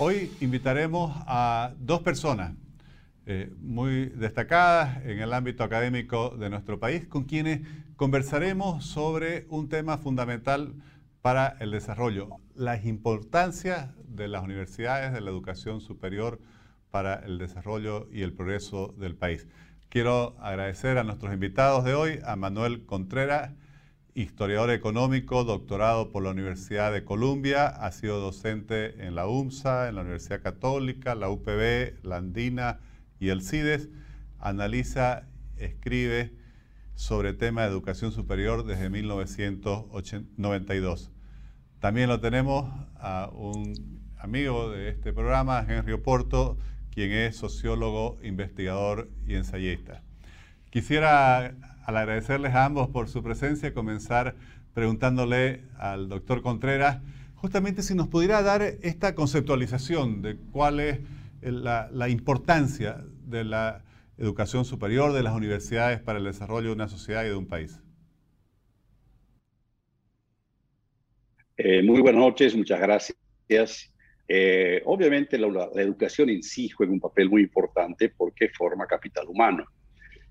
Hoy invitaremos a dos personas eh, muy destacadas en el ámbito académico de nuestro país, con quienes conversaremos sobre un tema fundamental para el desarrollo, la importancia de las universidades, de la educación superior para el desarrollo y el progreso del país. Quiero agradecer a nuestros invitados de hoy, a Manuel Contreras, historiador económico, doctorado por la Universidad de Columbia, ha sido docente en la UMSA, en la Universidad Católica, la UPB, la Andina, y el CIDES analiza, escribe sobre tema de educación superior desde 1992. También lo tenemos a un amigo de este programa, Henry Oporto, quien es sociólogo, investigador y ensayista. Quisiera, al agradecerles a ambos por su presencia, comenzar preguntándole al doctor Contreras, justamente si nos pudiera dar esta conceptualización de cuál es la, importancia de la educación superior, de las universidades para el desarrollo de una sociedad y de un país. Eh, muy buenas noches, muchas gracias. Eh, obviamente la, educación en sí juega un papel muy importante porque forma capital humano.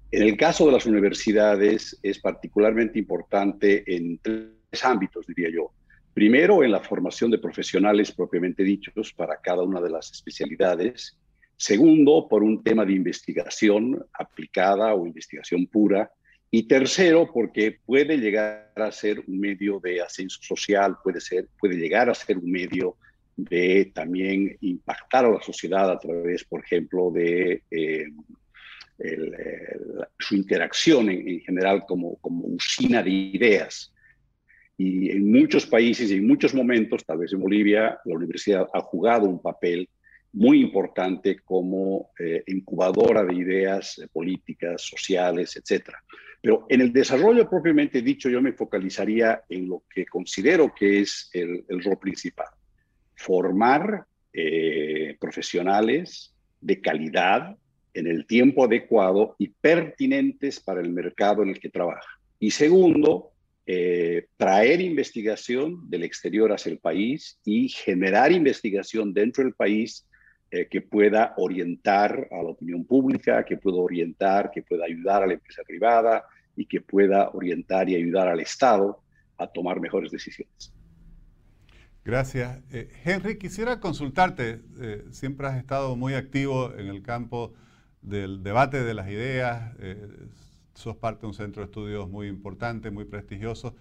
En el caso de las universidades es particularmente importante en tres ámbitos, diría yo. Primero, en la formación de profesionales propiamente dichos para cada una de las especialidades. Segundo, por un tema de investigación aplicada o investigación pura. Y tercero, porque puede llegar a ser un medio de ascenso social, puede, ser, puede llegar a ser un medio de también impactar a la sociedad a través, por ejemplo, de eh, su interacción en, general como, como usina de ideas. Y en muchos países y en muchos momentos, tal vez en Bolivia, la universidad ha jugado un papel muy importante como eh, incubadora de ideas eh, políticas, sociales, etc. Pero en el desarrollo propiamente dicho, yo me focalizaría en lo que considero que es el, rol principal. Formar eh, profesionales de calidad en el tiempo adecuado y pertinentes para el mercado en el que trabaja. Y segundo, eh, traer investigación del exterior hacia el país y generar investigación dentro del país eh, que pueda orientar a la opinión pública, que pueda orientar, que pueda ayudar a la empresa privada y que pueda orientar y ayudar al Estado a tomar mejores decisiones. Gracias. Eh, Henry, quisiera consultarte, siempre has estado muy activo en el campo del debate de las ideas, sos parte de un centro de estudios muy importante, muy prestigioso.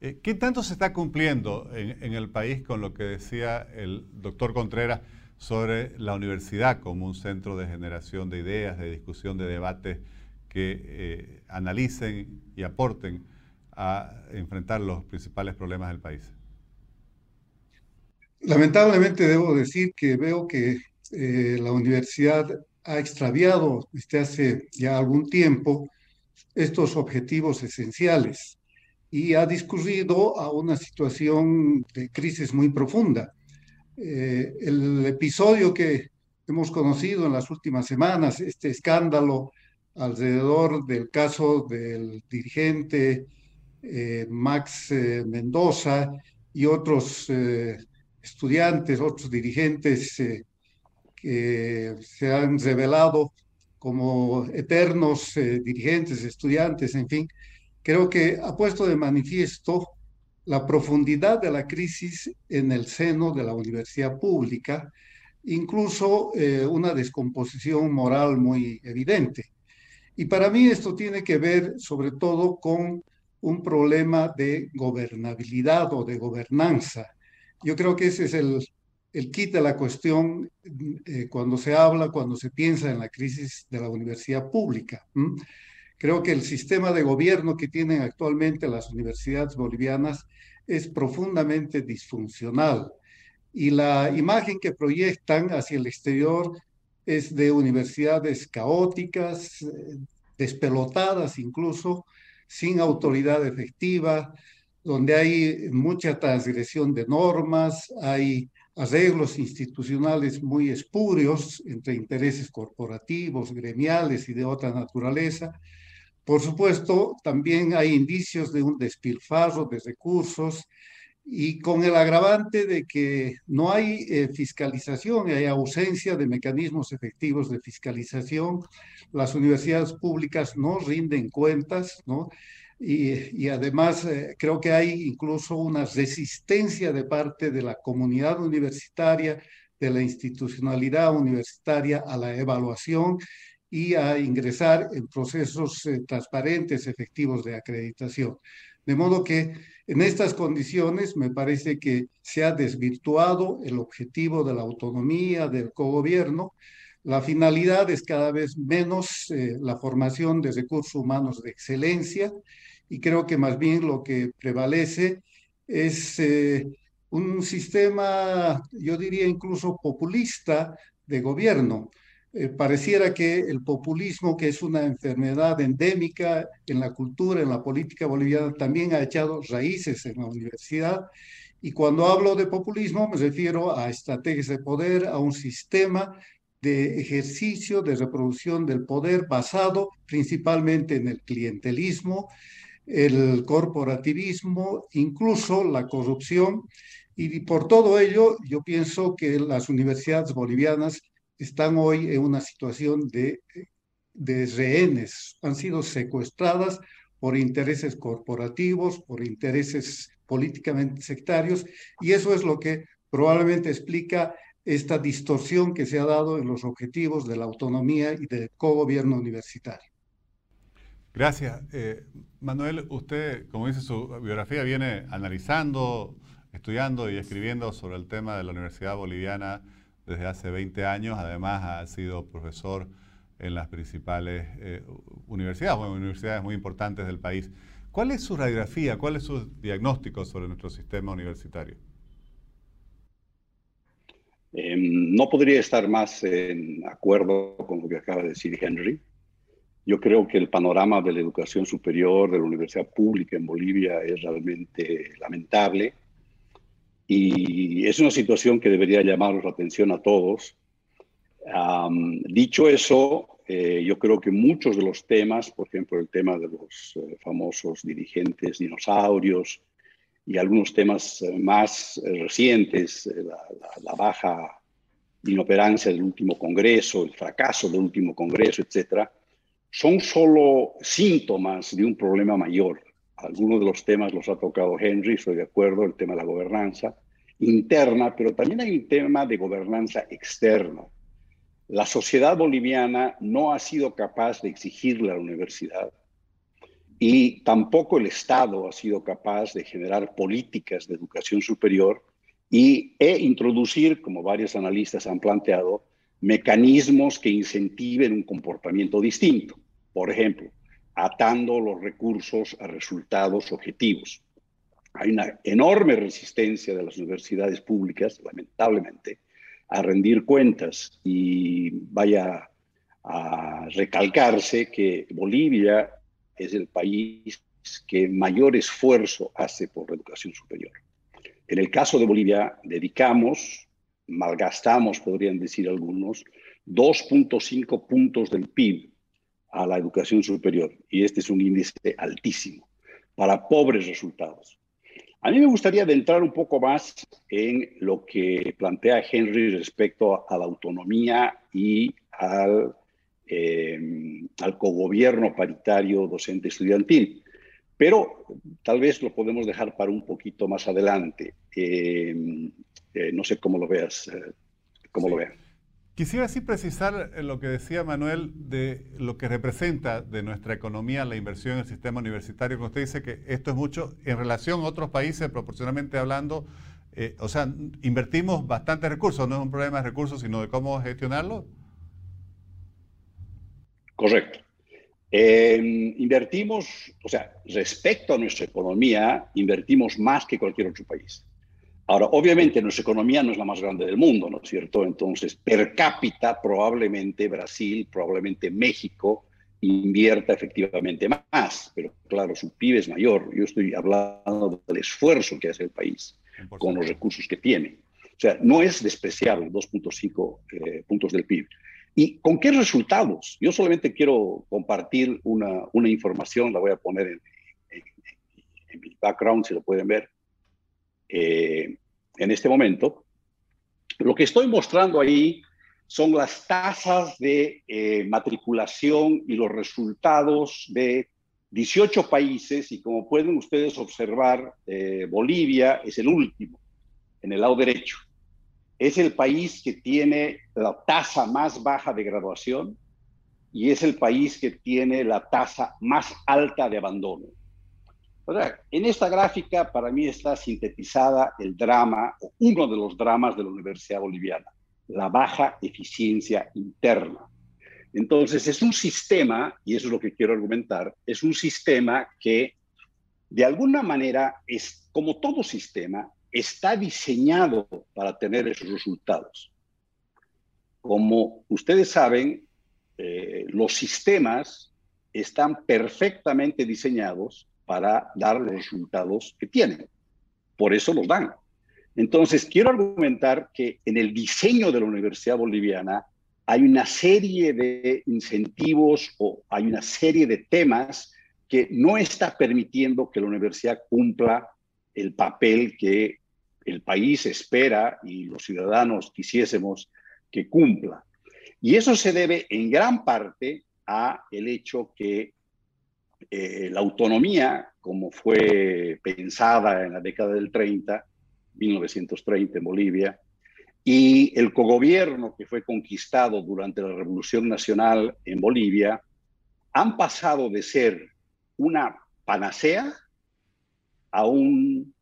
Eh, ¿Qué tanto se está cumpliendo en, el país con lo que decía el doctor Contreras sobre la universidad como un centro de generación de ideas, de discusión, de debates que eh, analicen y aporten a enfrentar los principales problemas del país? Lamentablemente debo decir que veo que eh, la universidad ha extraviado desde hace ya algún tiempo estos objetivos esenciales y ha discurrido a una situación de crisis muy profunda. Eh, el episodio que hemos conocido en las últimas semanas, este escándalo alrededor del caso del dirigente eh, Max eh, Mendoza y otros estudiantes, otros dirigentes que se han revelado como eternos eh, dirigentes, estudiantes, en fin, creo que ha puesto de manifiesto la profundidad de la crisis en el seno de la universidad pública, incluso eh, una descomposición moral muy evidente. Y para mí esto tiene que ver sobre todo con un problema de gobernabilidad o de gobernanza. Yo creo que ese es el, el kit de la cuestión eh, cuando se habla, cuando se piensa en la crisis de la universidad pública. Creo que el sistema de gobierno que tienen actualmente las universidades bolivianas es profundamente disfuncional y la imagen que proyectan hacia el exterior es de universidades caóticas, despelotadas incluso, sin autoridad efectiva, donde hay mucha transgresión de normas, hay arreglos institucionales muy espurios entre intereses corporativos, gremiales y de otra naturaleza. Por supuesto, también hay indicios de un despilfarro de recursos y con el agravante de que no hay eh, fiscalización, hay ausencia de mecanismos efectivos de fiscalización, las universidades públicas no rinden cuentas, ¿no? Y, además eh, creo que hay incluso una resistencia de parte de la comunidad universitaria, de la institucionalidad universitaria a la evaluación y a ingresar en procesos eh, transparentes, efectivos de acreditación. De modo que en estas condiciones me parece que se ha desvirtuado el objetivo de la autonomía del cogobierno. La finalidad es cada vez menos eh, la formación de recursos humanos de excelencia y creo que más bien lo que prevalece es eh, un sistema, yo diría incluso populista de gobierno, eh, pareciera que el populismo, que es una enfermedad endémica en la cultura, en la política boliviana, también ha echado raíces en la universidad. Y cuando hablo de populismo me refiero a estrategias de poder, a un sistema de ejercicio, de reproducción del poder basado principalmente en el clientelismo, el corporativismo, incluso la corrupción. Y por todo ello, yo pienso que las universidades bolivianas están hoy en una situación de, de rehenes, han sido secuestradas por intereses corporativos, por intereses políticamente sectarios, y eso es lo que probablemente explica esta distorsión que se ha dado en los objetivos de la autonomía y del cogobierno universitario. Gracias. Eh, Manuel, usted, como dice su biografía, viene analizando, estudiando y escribiendo sobre el tema de la Universidad Boliviana desde hace 20 años. Además, ha sido profesor en las principales eh, universidades, universidades muy importantes del país. ¿Cuál es su radiografía, cuál es su diagnóstico sobre nuestro sistema universitario? Em, no podría estar más en acuerdo con lo que acaba de decir Henry. Yo creo que el panorama de la educación superior de la universidad pública en Bolivia es realmente lamentable y es una situación que debería llamar la atención a todos. dicho eso, eh, yo creo que muchos de los temas, por ejemplo, el tema de los eh, famosos dirigentes dinosaurios y algunos temas eh, más recientes, la, la, baja inoperancia del último Congreso, el fracaso del último Congreso, etcétera, son solo síntomas de un problema mayor algunos de los temas los ha tocado Henry, estoy de acuerdo, el tema de la gobernanza interna, pero también hay un tema de gobernanza externa. La sociedad boliviana no ha sido capaz de exigirle a la universidad y tampoco el Estado ha sido capaz de generar políticas de educación superior y, e introducir, como varios analistas han planteado, mecanismos que incentiven un comportamiento distinto. Por ejemplo, atando los recursos a resultados objetivos. Hay una enorme resistencia de las universidades públicas, lamentablemente, a rendir cuentas y vaya a recalcarse que Bolivia es el país que mayor esfuerzo hace por la educación superior. En el caso de Bolivia, dedicamos, malgastamos, podrían decir algunos, 2.5 puntos del PIB a la educación superior y este es un índice altísimo para pobres resultados. A mí me gustaría adentrar un poco más en lo que plantea Henry respecto a la autonomía y al, eh, al cogobierno paritario docente estudiantil, pero tal vez lo podemos dejar para un poquito más adelante. Eh, eh, no sé cómo lo veas, cómo lo vean. Quisiera así precisar eh, lo que decía Manuel de lo que representa de nuestra economía la inversión en el sistema universitario, que usted dice que esto es mucho en relación a otros países, proporcionalmente hablando, eh, o sea, invertimos bastantes recursos, no es un problema de recursos, sino de cómo gestionarlo. Correcto. Eh, invertimos, o sea, respecto a nuestra economía, invertimos más que cualquier otro país. Ahora, obviamente nuestra economía no es la más grande del mundo, ¿no es cierto? Entonces, per cápita, probablemente Brasil, probablemente México invierta efectivamente más, pero claro, su PIB es mayor. Yo estoy hablando del esfuerzo que hace el país con los recursos que tiene. O sea, no es despreciable 2.5 eh, puntos del PIB. ¿Y con qué resultados? Yo solamente quiero compartir una, una información, la voy a poner en, en mi background, si lo pueden ver. Eh, en este momento. Lo que estoy mostrando ahí son las tasas de eh, matriculación y los resultados de 18 países y como pueden ustedes observar, eh, Bolivia es el último, en el lado derecho. Es el país que tiene la tasa más baja de graduación y es el país que tiene la tasa más alta de abandono. En esta gráfica para mí está sintetizada el drama, o uno de los dramas de la Universidad Boliviana, la baja eficiencia interna. Entonces es un sistema, y eso es lo que quiero argumentar, es un sistema que de alguna manera es, como todo sistema, está diseñado para tener esos resultados. Como ustedes saben, eh, los sistemas están perfectamente diseñados para dar los resultados que tienen. Por eso los dan. Entonces, quiero argumentar que en el diseño de la Universidad Boliviana hay una serie de incentivos o hay una serie de temas que no está permitiendo que la universidad cumpla el papel que el país espera y los ciudadanos quisiésemos que cumpla. Y eso se debe en gran parte a el hecho que eh, la autonomía, como fue pensada en la década del 30, 1930 en Bolivia, y el cogobierno que fue conquistado durante la Revolución Nacional en Bolivia, han pasado de ser una panacea a un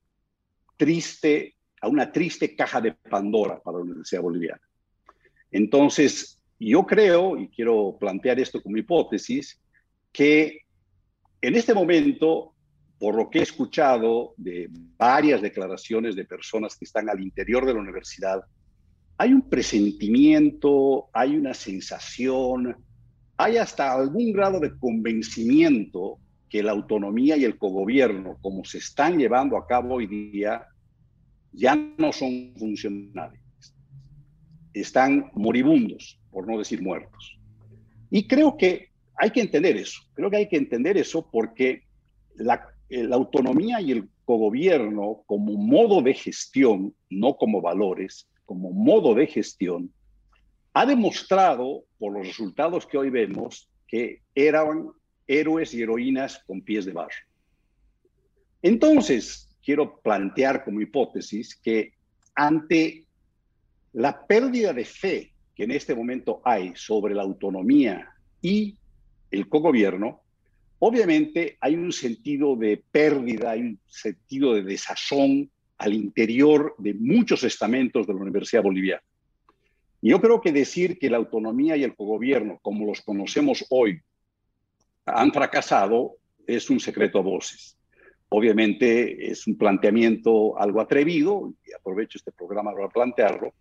triste, a una triste caja de Pandora para la Universidad Boliviana. Entonces, yo creo, y quiero plantear esto como hipótesis, que en este momento, por lo que he escuchado de varias declaraciones de personas que están al interior de la universidad, hay un presentimiento, hay una sensación, hay hasta algún grado de convencimiento que la autonomía y el cogobierno, como se están llevando a cabo hoy día, ya no son funcionales. Están moribundos por no decir muertos. Y creo que hay que entender eso, creo que hay que entender eso porque la, la autonomía y el cogobierno como modo de gestión, no como valores, como modo de gestión, ha demostrado por los resultados que hoy vemos que eran héroes y heroínas con pies de barro. Entonces, quiero plantear como hipótesis que ante la pérdida de fe que en este momento hay sobre la autonomía y el cogobierno, obviamente hay un sentido de pérdida, hay un sentido de desazón al interior de muchos estamentos de la Universidad Boliviana. Yo creo que decir que la autonomía y el cogobierno, como los conocemos hoy, han fracasado es un secreto a voces. Obviamente es un planteamiento algo atrevido, y aprovecho este programa para plantearlo,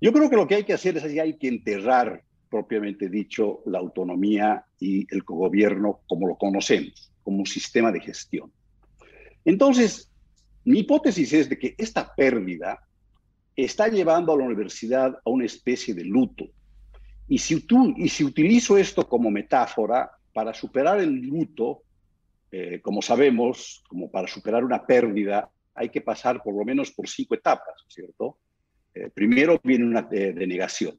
yo creo que lo que hay que hacer es que hay que enterrar, propiamente dicho, la autonomía y el cogobierno como lo conocemos, como un sistema de gestión. Entonces, mi hipótesis es de que esta pérdida está llevando a la universidad a una especie de luto. Y si, tú, y si utilizo esto como metáfora, para superar el luto, eh, como sabemos, como para superar una pérdida, hay que pasar por lo menos por cinco etapas, ¿cierto? Eh, primero viene una denegación,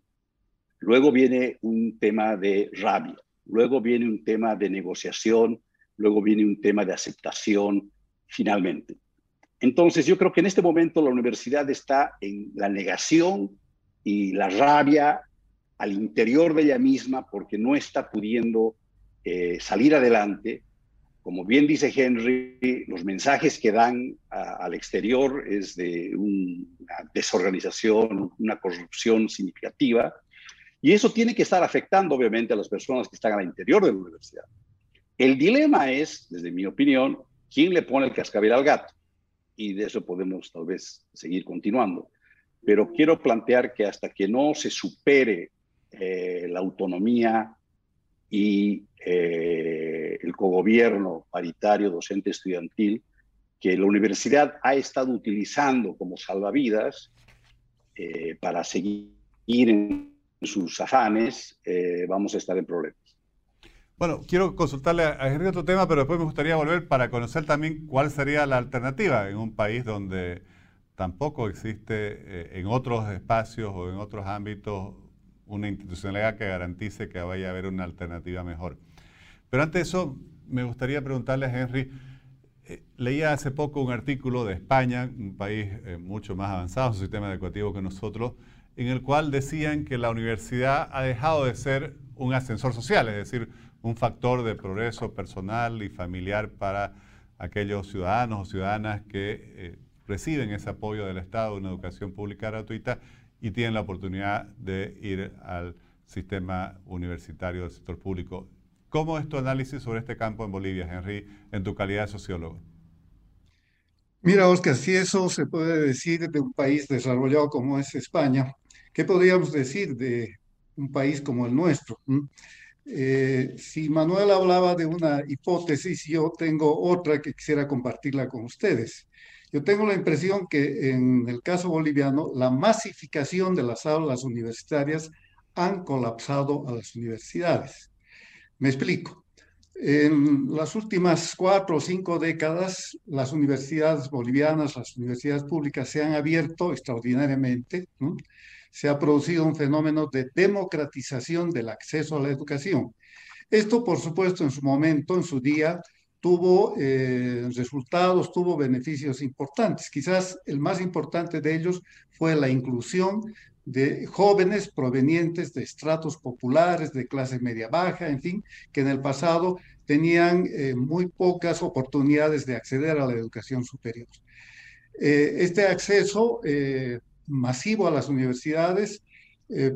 luego viene un tema de rabia, luego viene un tema de negociación, luego viene un tema de aceptación, finalmente. Entonces, yo creo que en este momento la universidad está en la negación y la rabia al interior de ella misma porque no está pudiendo eh, salir adelante como bien dice Henry, los mensajes que dan al exterior es de una desorganización, una corrupción significativa, y eso tiene que estar afectando obviamente a las personas que están al interior de la universidad. El dilema es, desde mi opinión, quién le pone el cascabel al gato, y de eso podemos tal vez seguir continuando. Pero quiero plantear que hasta que no se supere eh, la autonomía y eh, el cogobierno paritario docente estudiantil que la universidad ha estado utilizando como salvavidas eh, para seguir en sus afanes, eh, vamos a estar en problemas. Bueno, quiero consultarle a Henry otro tema, pero después me gustaría volver para conocer también cuál sería la alternativa en un país donde tampoco existe eh, en otros espacios o en otros ámbitos una institucionalidad que garantice que vaya a haber una alternativa mejor. Pero antes de eso, me gustaría preguntarle a Henry, eh, leía hace poco un artículo de España, un país mucho más avanzado en su sistema educativo que nosotros, en el cual decían que la universidad ha dejado de ser un ascensor social, es decir, un factor de progreso personal y familiar para aquellos ciudadanos o ciudadanas que eh, reciben ese apoyo del Estado, una educación pública gratuita y tienen la oportunidad de ir al sistema universitario del sector público. ¿Cómo es tu análisis sobre este campo en Bolivia, Henry, en tu calidad de sociólogo? Mira, Oscar, si eso se puede decir de un país desarrollado como es España, ¿qué podríamos decir de un país como el nuestro? Eh, si Manuel hablaba de una hipótesis, yo tengo otra que quisiera compartirla con ustedes. Yo tengo la impresión que en el caso boliviano, la masificación de las aulas universitarias han colapsado a las universidades. Me explico. En las últimas cuatro o cinco décadas, las universidades bolivianas, las universidades públicas se han abierto extraordinariamente. Se ha producido un fenómeno de democratización del acceso a la educación. Esto, por supuesto, en su momento, en su día, tuvo eh, resultados, tuvo beneficios importantes. Quizás el más importante de ellos fue la inclusión de jóvenes provenientes de estratos populares, de clase media baja, en fin, que en el pasado tenían eh, muy pocas oportunidades de acceder a la educación superior. Eh, este acceso masivo a las universidades,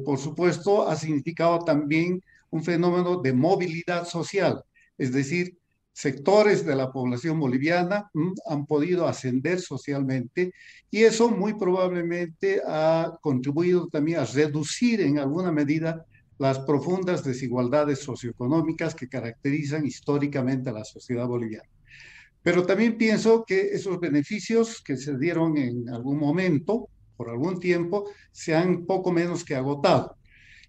por supuesto, ha significado también un fenómeno de movilidad social, es decir, sectores de la población boliviana mm, han podido ascender socialmente y eso muy probablemente ha contribuido también a reducir en alguna medida las profundas desigualdades socioeconómicas que caracterizan históricamente a la sociedad boliviana. Pero también pienso que esos beneficios que se dieron en algún momento, por algún tiempo, se han poco menos que agotado.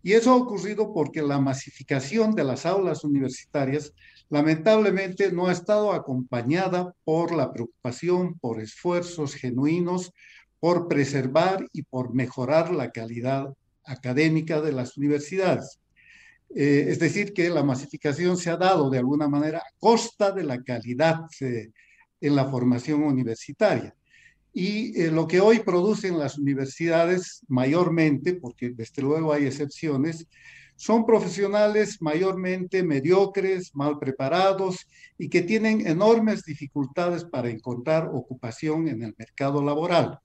Y eso ha ocurrido porque la masificación de las aulas universitarias lamentablemente no ha estado acompañada por la preocupación, por esfuerzos genuinos, por preservar y por mejorar la calidad académica de las universidades. Eh, es decir, que la masificación se ha dado de alguna manera a costa de la calidad eh, en la formación universitaria. Y eh, lo que hoy producen las universidades mayormente, porque desde luego hay excepciones, son profesionales mayormente mediocres, mal preparados y que tienen enormes dificultades para encontrar ocupación en el mercado laboral.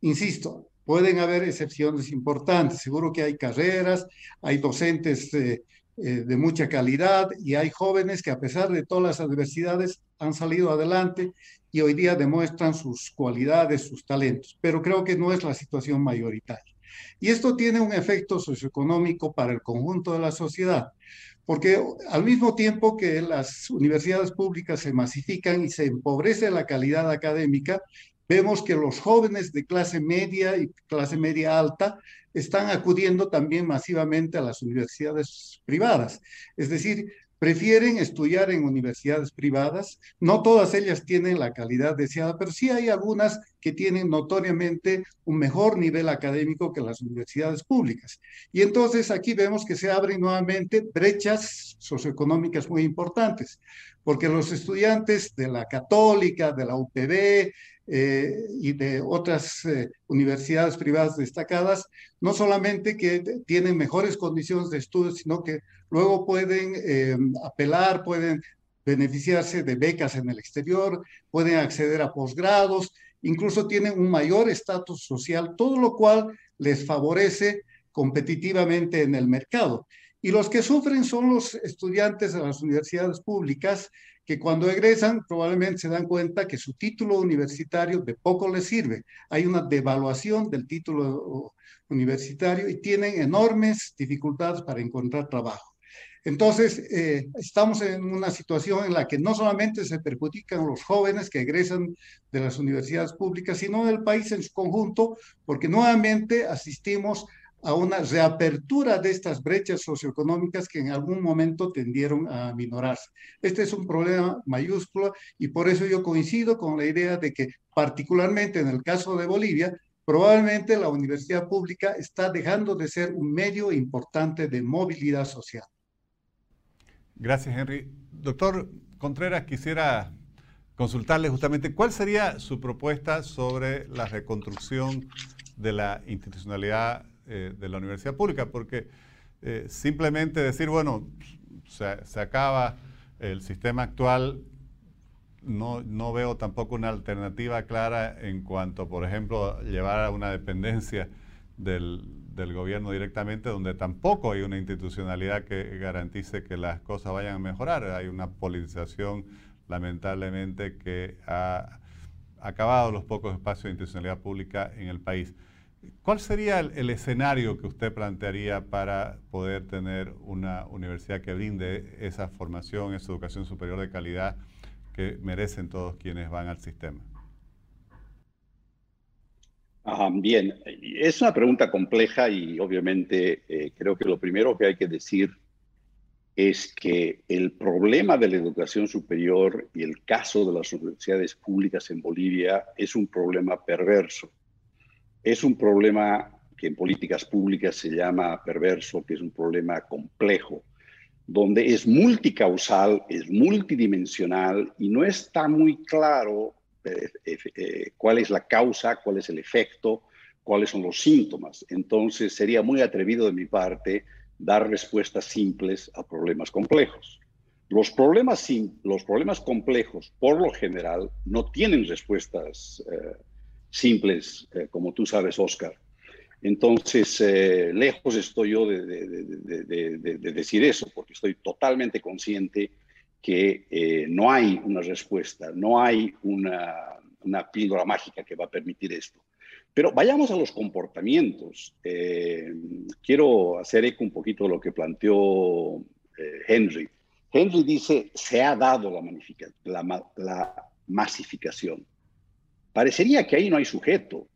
Insisto, pueden haber excepciones importantes. Seguro que hay carreras, hay docentes eh, eh, de mucha calidad y hay jóvenes que a pesar de todas las adversidades han salido adelante y hoy día demuestran sus cualidades, sus talentos, pero creo que no es la situación mayoritaria. Y esto tiene un efecto socioeconómico para el conjunto de la sociedad, porque al mismo tiempo que las universidades públicas se masifican y se empobrece la calidad académica, vemos que los jóvenes de clase media y clase media alta están acudiendo también masivamente a las universidades privadas. Es decir, prefieren estudiar en universidades privadas. No todas ellas tienen la calidad deseada, pero sí hay algunas que tienen notoriamente un mejor nivel académico que las universidades públicas. Y entonces aquí vemos que se abren nuevamente brechas socioeconómicas muy importantes, porque los estudiantes de la católica, de la UPB, eh, y de otras eh, universidades privadas destacadas, no solamente que tienen mejores condiciones de estudio, sino que luego pueden eh, apelar, pueden beneficiarse de becas en el exterior, pueden acceder a posgrados, incluso tienen un mayor estatus social, todo lo cual les favorece competitivamente en el mercado. Y los que sufren son los estudiantes de las universidades públicas que cuando egresan probablemente se dan cuenta que su título universitario de poco les sirve. Hay una devaluación del título universitario y tienen enormes dificultades para encontrar trabajo. Entonces, eh, estamos en una situación en la que no solamente se perjudican los jóvenes que egresan de las universidades públicas, sino el país en su conjunto, porque nuevamente asistimos a una reapertura de estas brechas socioeconómicas que en algún momento tendieron a minorarse. Este es un problema mayúsculo y por eso yo coincido con la idea de que particularmente en el caso de Bolivia, probablemente la universidad pública está dejando de ser un medio importante de movilidad social. Gracias, Henry. Doctor Contreras, quisiera consultarle justamente cuál sería su propuesta sobre la reconstrucción de la institucionalidad eh, de la universidad pública, porque eh, simplemente decir, bueno, se, acaba el sistema actual, no, no, veo tampoco una alternativa clara en cuanto, por ejemplo, llevar a una dependencia del, del gobierno directamente, donde tampoco hay una institucionalidad que garantice que las cosas vayan a mejorar. Hay una politización, lamentablemente, que ha acabado los pocos espacios de institucionalidad pública en el país. ¿Cuál sería el, escenario que usted plantearía para poder tener una universidad que brinde esa formación, esa educación superior de calidad que merecen todos quienes van al sistema? bien, es una pregunta compleja y obviamente eh, creo que lo primero que hay que decir es que el problema de la educación superior y el caso de las universidades públicas en Bolivia es un problema perverso es un problema que en políticas públicas se llama perverso, que es un problema complejo, donde es multicausal, es multidimensional y no está muy claro eh, eh, eh, cuál es la causa, cuál es el efecto, cuáles son los síntomas. Entonces sería muy atrevido de mi parte dar respuestas simples a problemas complejos. Los problemas, los problemas complejos, por lo general, no tienen respuestas simples, eh, como tú sabes, Oscar. Entonces, eh, lejos estoy yo de, decir eso, porque estoy totalmente consciente que eh, no hay una respuesta, no hay una, píldora mágica que va a permitir esto. Pero vayamos a los comportamientos. quiero hacer eco un poquito de lo que planteó Henry. Henry dice, se ha dado la, la, la masificación parecería que ahí no hay sujeto.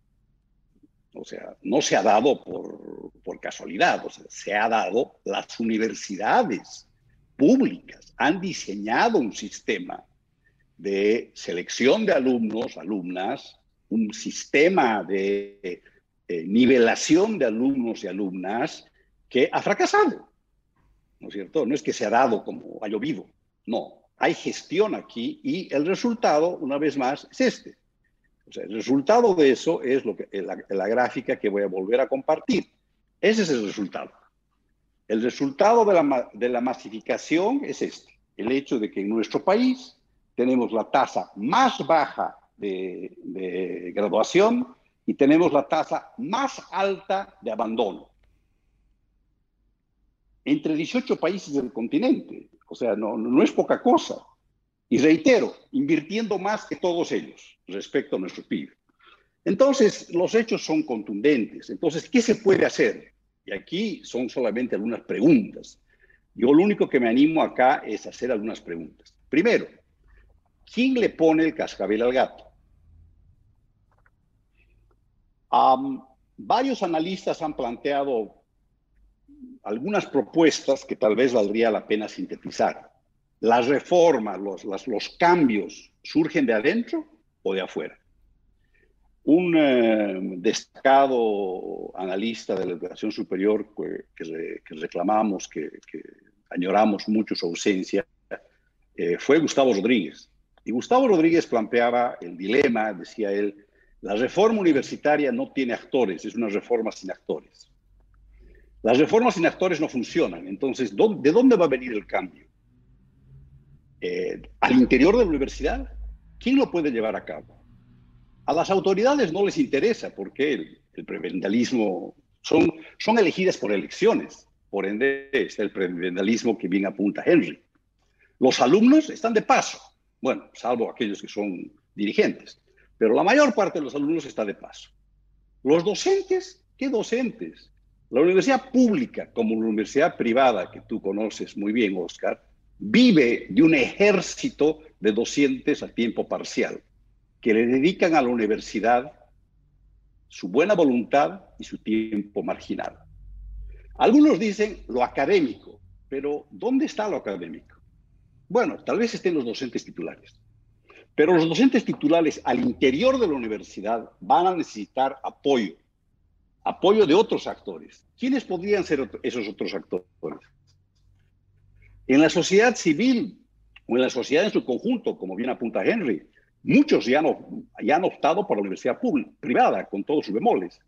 O sea, no se ha dado por, por casualidad, o sea, se ha dado, las universidades públicas han diseñado un sistema de selección de alumnos, alumnas, un sistema de eh, nivelación de alumnos y alumnas que ha fracasado. ¿No es cierto? No es que se ha dado como ha llovido, no. Hay gestión aquí y el resultado, una vez más, es este el resultado de eso es lo que, la, gráfica que voy a volver a compartir. Ese es el resultado. El resultado de la, de la masificación es este. El hecho de que en nuestro país tenemos la tasa más baja de, de graduación y tenemos la tasa más alta de abandono. Entre 18 países del continente. O sea, no, no es poca cosa. Y reitero, invirtiendo más que todos ellos respecto a nuestro PIB. Entonces, los hechos son contundentes. Entonces, ¿qué se puede hacer? Y aquí son solamente algunas preguntas. Yo lo único que me animo acá es hacer algunas preguntas. Primero, ¿quién le pone el cascabel al gato? varios analistas han planteado algunas propuestas que tal vez valdría la pena sintetizar las reformas, los, cambios surgen de adentro o de afuera. Un eh, destacado analista de la educación superior que, reclamamos, que, añoramos mucho su ausencia, eh, fue Gustavo Rodríguez. Y Gustavo Rodríguez planteaba el dilema, decía él, la reforma universitaria no tiene actores, es una reforma sin actores. Las reformas sin actores no funcionan, entonces, ¿de dónde va a venir el cambio? Eh, al interior de la universidad, ¿quién lo puede llevar a cabo? A las autoridades no les interesa porque el, el son, son elegidas por elecciones. Por ende, está el prebendalismo que bien apunta Henry. Los alumnos están de paso, bueno, salvo aquellos que son dirigentes, pero la mayor parte de los alumnos está de paso. Los docentes, ¿qué docentes? La universidad pública, como la universidad privada que tú conoces muy bien, Oscar, vive de un ejército de docentes a tiempo parcial que le dedican a la universidad su buena voluntad y su tiempo marginal. Algunos dicen lo académico, pero ¿dónde está lo académico? Bueno, tal vez estén los docentes titulares, pero los docentes titulares al interior de la universidad van a necesitar apoyo, apoyo de otros actores. ¿Quiénes podrían ser esos otros actores? En la sociedad civil o en la sociedad en su conjunto, como bien apunta Henry, muchos ya, no, ya han optado por la universidad pública, privada, con todos sus bemoles.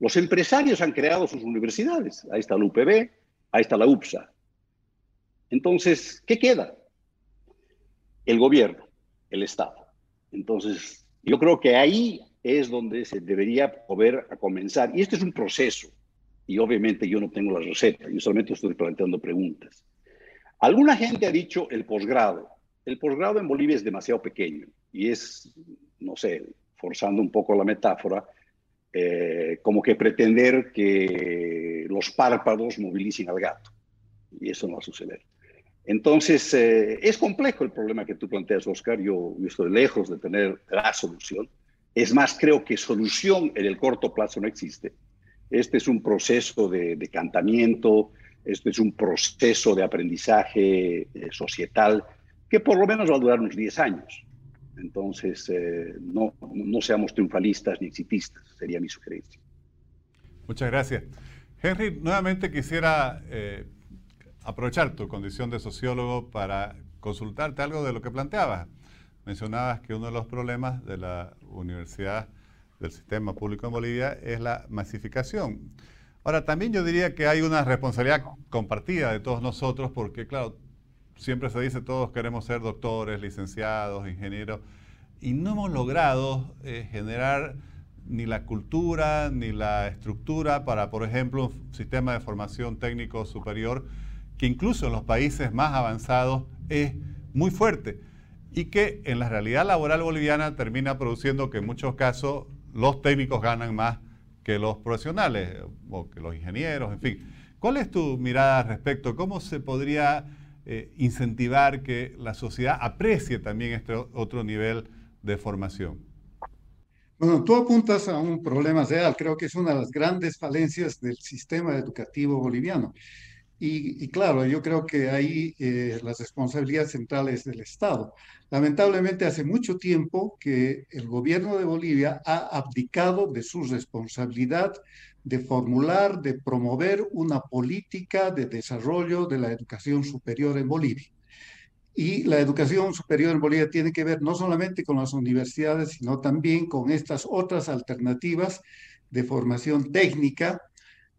Los empresarios han creado sus universidades. Ahí está la UPB, ahí está la UPSA. Entonces, ¿qué queda? El gobierno, el Estado. Entonces, yo creo que ahí es donde se debería poder comenzar. Y este es un proceso. Y obviamente yo no tengo la receta, yo solamente estoy planteando preguntas. Alguna gente ha dicho el posgrado. El posgrado en Bolivia es demasiado pequeño y es, no sé, forzando un poco la metáfora, eh, como que pretender que los párpados movilicen al gato. Y eso no va a suceder. Entonces, eh, es complejo el problema que tú planteas, Oscar. Yo, estoy lejos de tener la solución. Es más, creo que solución en el corto plazo no existe. Este es un proceso de decantamiento, este es un proceso de aprendizaje eh, societal que por lo menos va a durar unos 10 años. Entonces, eh, no, no seamos triunfalistas ni exitistas, sería mi sugerencia. Muchas gracias. Henry, nuevamente quisiera eh, aprovechar tu condición de sociólogo para consultarte algo de lo que planteabas. Mencionabas que uno de los problemas de la universidad, del sistema público en Bolivia, es la masificación. Ahora, también yo diría que hay una responsabilidad compartida de todos nosotros, porque claro, siempre se dice todos queremos ser doctores, licenciados, ingenieros, y no hemos logrado eh, generar ni la cultura ni la estructura para, por ejemplo, un sistema de formación técnico superior que incluso en los países más avanzados es muy fuerte y que en la realidad laboral boliviana termina produciendo que en muchos casos los técnicos ganan más que los profesionales o que los ingenieros, en fin. ¿Cuál es tu mirada al respecto? ¿Cómo se podría eh, incentivar que la sociedad aprecie también este otro nivel de formación? Bueno, tú apuntas a un problema real, creo que es una de las grandes falencias del sistema educativo boliviano. Y, claro, yo creo que ahí eh, las responsabilidades centrales del Estado. Lamentablemente hace mucho tiempo que el gobierno de Bolivia ha abdicado de su responsabilidad de formular, de promover una política de desarrollo de la educación superior en Bolivia. Y la educación superior en Bolivia tiene que ver no solamente con las universidades, sino también con estas otras alternativas de formación técnica,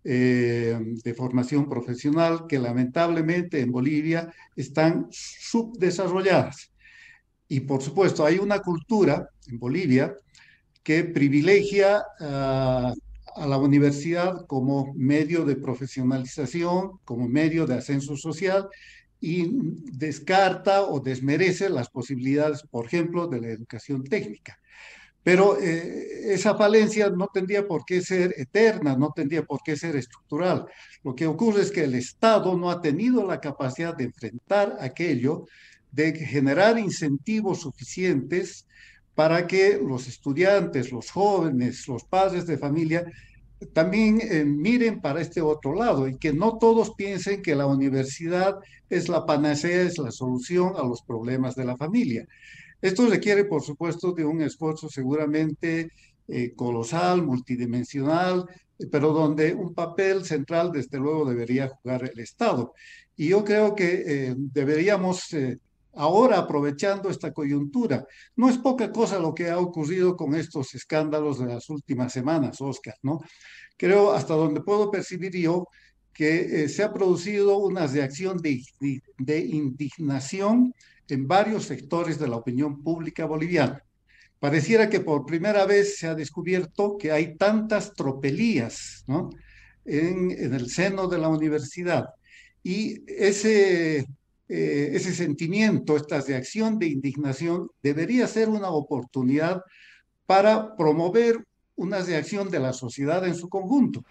eh, de formación profesional, que lamentablemente en Bolivia están subdesarrolladas. Y por supuesto, hay una cultura en Bolivia que privilegia a a la universidad como medio de profesionalización, como medio de ascenso social y descarta o desmerece las posibilidades, por ejemplo, de la educación técnica. Pero eh, esa falencia no tendría por qué ser eterna, no tendría por qué ser estructural. Lo que ocurre es que el Estado no ha tenido la capacidad de enfrentar aquello, de generar incentivos suficientes para que los estudiantes, los jóvenes, los padres de familia también eh, miren para este otro lado y que no todos piensen que la universidad es la panacea, es la solución a los problemas de la familia. Esto requiere, por supuesto, de un esfuerzo seguramente eh, colosal, multidimensional, pero donde un papel central, desde luego, debería jugar el Estado. Y yo creo que eh, deberíamos ahora aprovechando esta coyuntura. No es poca cosa lo que ha ocurrido con estos escándalos de las últimas semanas, Oscar, ¿no? Creo, hasta donde puedo percibir yo, que eh, se ha producido una reacción de, de, indignación en varios sectores de la opinión pública boliviana. Pareciera que por primera vez se ha descubierto que hay tantas tropelías ¿no? en, en el seno de la universidad. Y ese eh, ese sentimiento, esta reacción de indignación, debería ser una oportunidad para promover una reacción de la sociedad en su conjunto.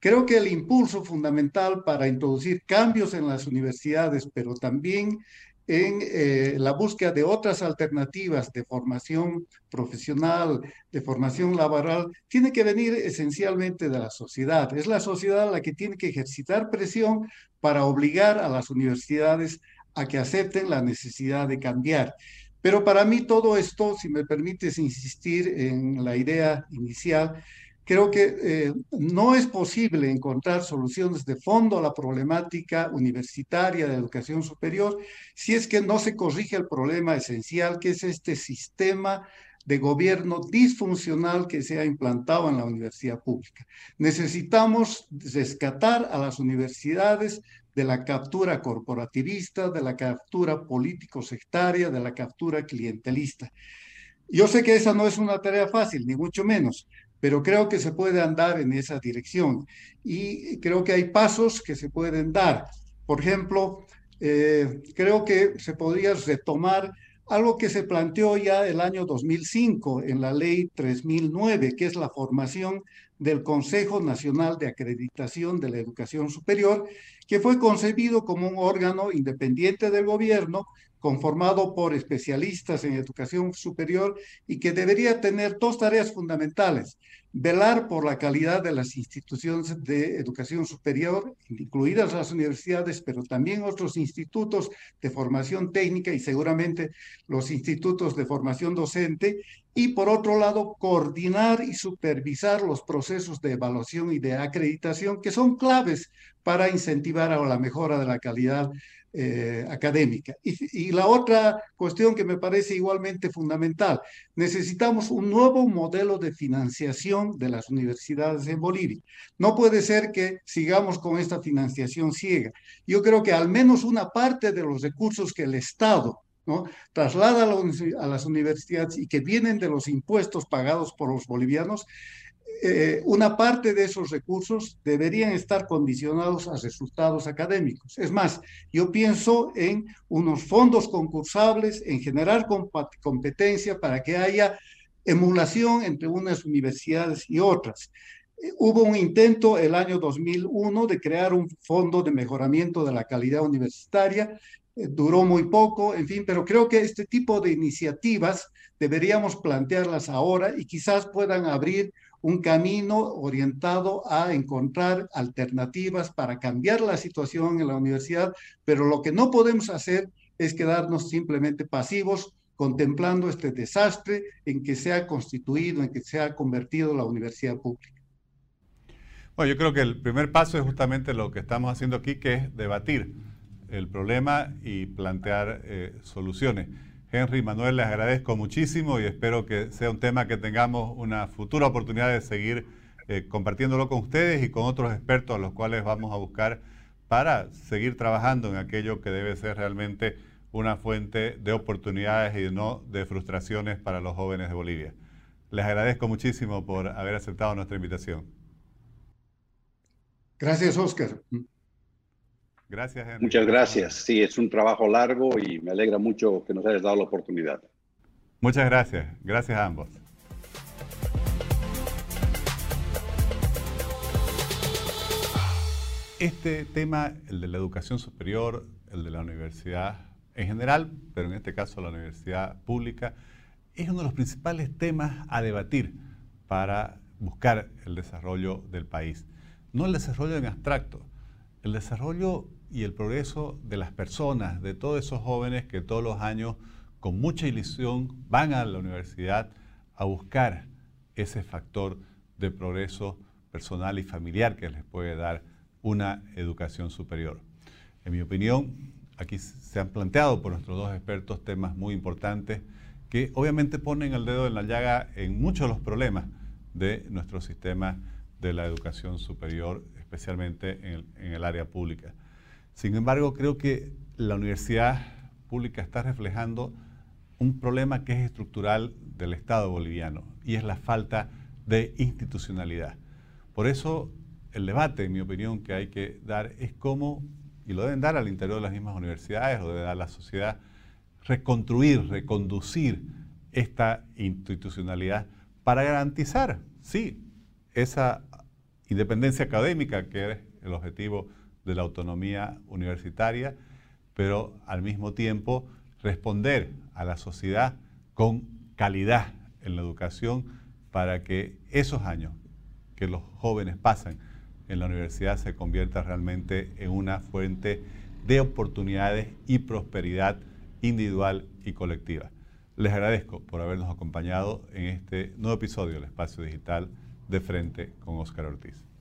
Creo que el impulso fundamental para introducir cambios en las universidades, pero también en eh, la búsqueda de otras alternativas de formación profesional, de formación laboral, tiene que venir esencialmente de la sociedad. Es la sociedad la que tiene que ejercitar presión para obligar a las universidades a que acepten la necesidad de cambiar. Pero para mí todo esto, si me permites insistir en la idea inicial, Creo que eh, no es posible encontrar soluciones de fondo a la problemática universitaria de educación superior si es que no se corrige el problema esencial, que es este sistema de gobierno disfuncional que se ha implantado en la universidad pública. Necesitamos rescatar a las universidades de la captura corporativista, de la captura político-sectaria, de la captura clientelista. Yo sé que esa no es una tarea fácil, ni mucho menos, pero creo que se puede andar en esa dirección y creo que hay pasos que se pueden dar. Por ejemplo, eh, creo que se podría retomar algo que se planteó ya el año 2005 en la ley 3009, que es la formación del Consejo Nacional de Acreditación de la Educación Superior, que fue concebido como un órgano independiente del gobierno conformado por especialistas en educación superior y que debería tener dos tareas fundamentales. Velar por la calidad de las instituciones de educación superior, incluidas las universidades, pero también otros institutos de formación técnica y seguramente los institutos de formación docente. Y por otro lado, coordinar y supervisar los procesos de evaluación y de acreditación que son claves para incentivar a la mejora de la calidad eh, académica. Y, la otra cuestión que me parece igualmente fundamental, necesitamos un nuevo modelo de financiación de las universidades en Bolivia. No puede ser que sigamos con esta financiación ciega. Yo creo que al menos una parte de los recursos que el Estado ¿no? traslada a las universidades y que vienen de los impuestos pagados por los bolivianos, eh, una parte de esos recursos deberían estar condicionados a resultados académicos. Es más, yo pienso en unos fondos concursables, en generar competencia para que haya emulación entre unas universidades y otras. Eh, hubo un intento el año 2001 de crear un fondo de mejoramiento de la calidad universitaria. Eh, duró muy poco, en fin, pero creo que este tipo de iniciativas deberíamos plantearlas ahora y quizás puedan abrir un camino orientado a encontrar alternativas para cambiar la situación en la universidad, pero lo que no podemos hacer es quedarnos simplemente pasivos contemplando este desastre en que se ha constituido, en que se ha convertido la universidad pública. Bueno, yo creo que el primer paso es justamente lo que estamos haciendo aquí, que es debatir el problema y plantear eh, soluciones. Henry Manuel, les agradezco muchísimo y espero que sea un tema que tengamos una futura oportunidad de seguir eh, compartiéndolo con ustedes y con otros expertos a los cuales vamos a buscar para seguir trabajando en aquello que debe ser realmente una fuente de oportunidades y no de frustraciones para los jóvenes de Bolivia. Les agradezco muchísimo por haber aceptado nuestra invitación. Gracias, Oscar. Gracias, Henry. Muchas gracias. Sí, es un trabajo largo y me alegra mucho que nos hayas dado la oportunidad. Muchas gracias. Gracias a ambos. Este tema, el de la educación superior, el de la universidad en general, pero en este caso la universidad pública, es uno de los principales temas a debatir para buscar el desarrollo del país. No el desarrollo en abstracto, el desarrollo y el progreso de las personas, de todos esos jóvenes que todos los años con mucha ilusión van a la universidad a buscar ese factor de progreso personal y familiar que les puede dar una educación superior. En mi opinión, aquí se han planteado por nuestros dos expertos temas muy importantes que obviamente ponen el dedo en la llaga en muchos de los problemas de nuestro sistema de la educación superior especialmente en el, área pública. Sin embargo, creo que la universidad pública está reflejando un problema que es estructural del Estado boliviano y es la falta de institucionalidad. Por eso el debate, en mi opinión, que hay que dar es cómo, y lo deben dar al interior de las mismas universidades, lo debe dar la sociedad, reconstruir, reconducir esta institucionalidad para garantizar, sí, esa independencia académica, que es el objetivo de la autonomía universitaria, pero al mismo tiempo responder a la sociedad con calidad en la educación para que esos años que los jóvenes pasan en la universidad se convierta realmente en una fuente de oportunidades y prosperidad individual y colectiva. Les agradezco por habernos acompañado en este nuevo episodio del Espacio Digital de Frente con Óscar Ortiz.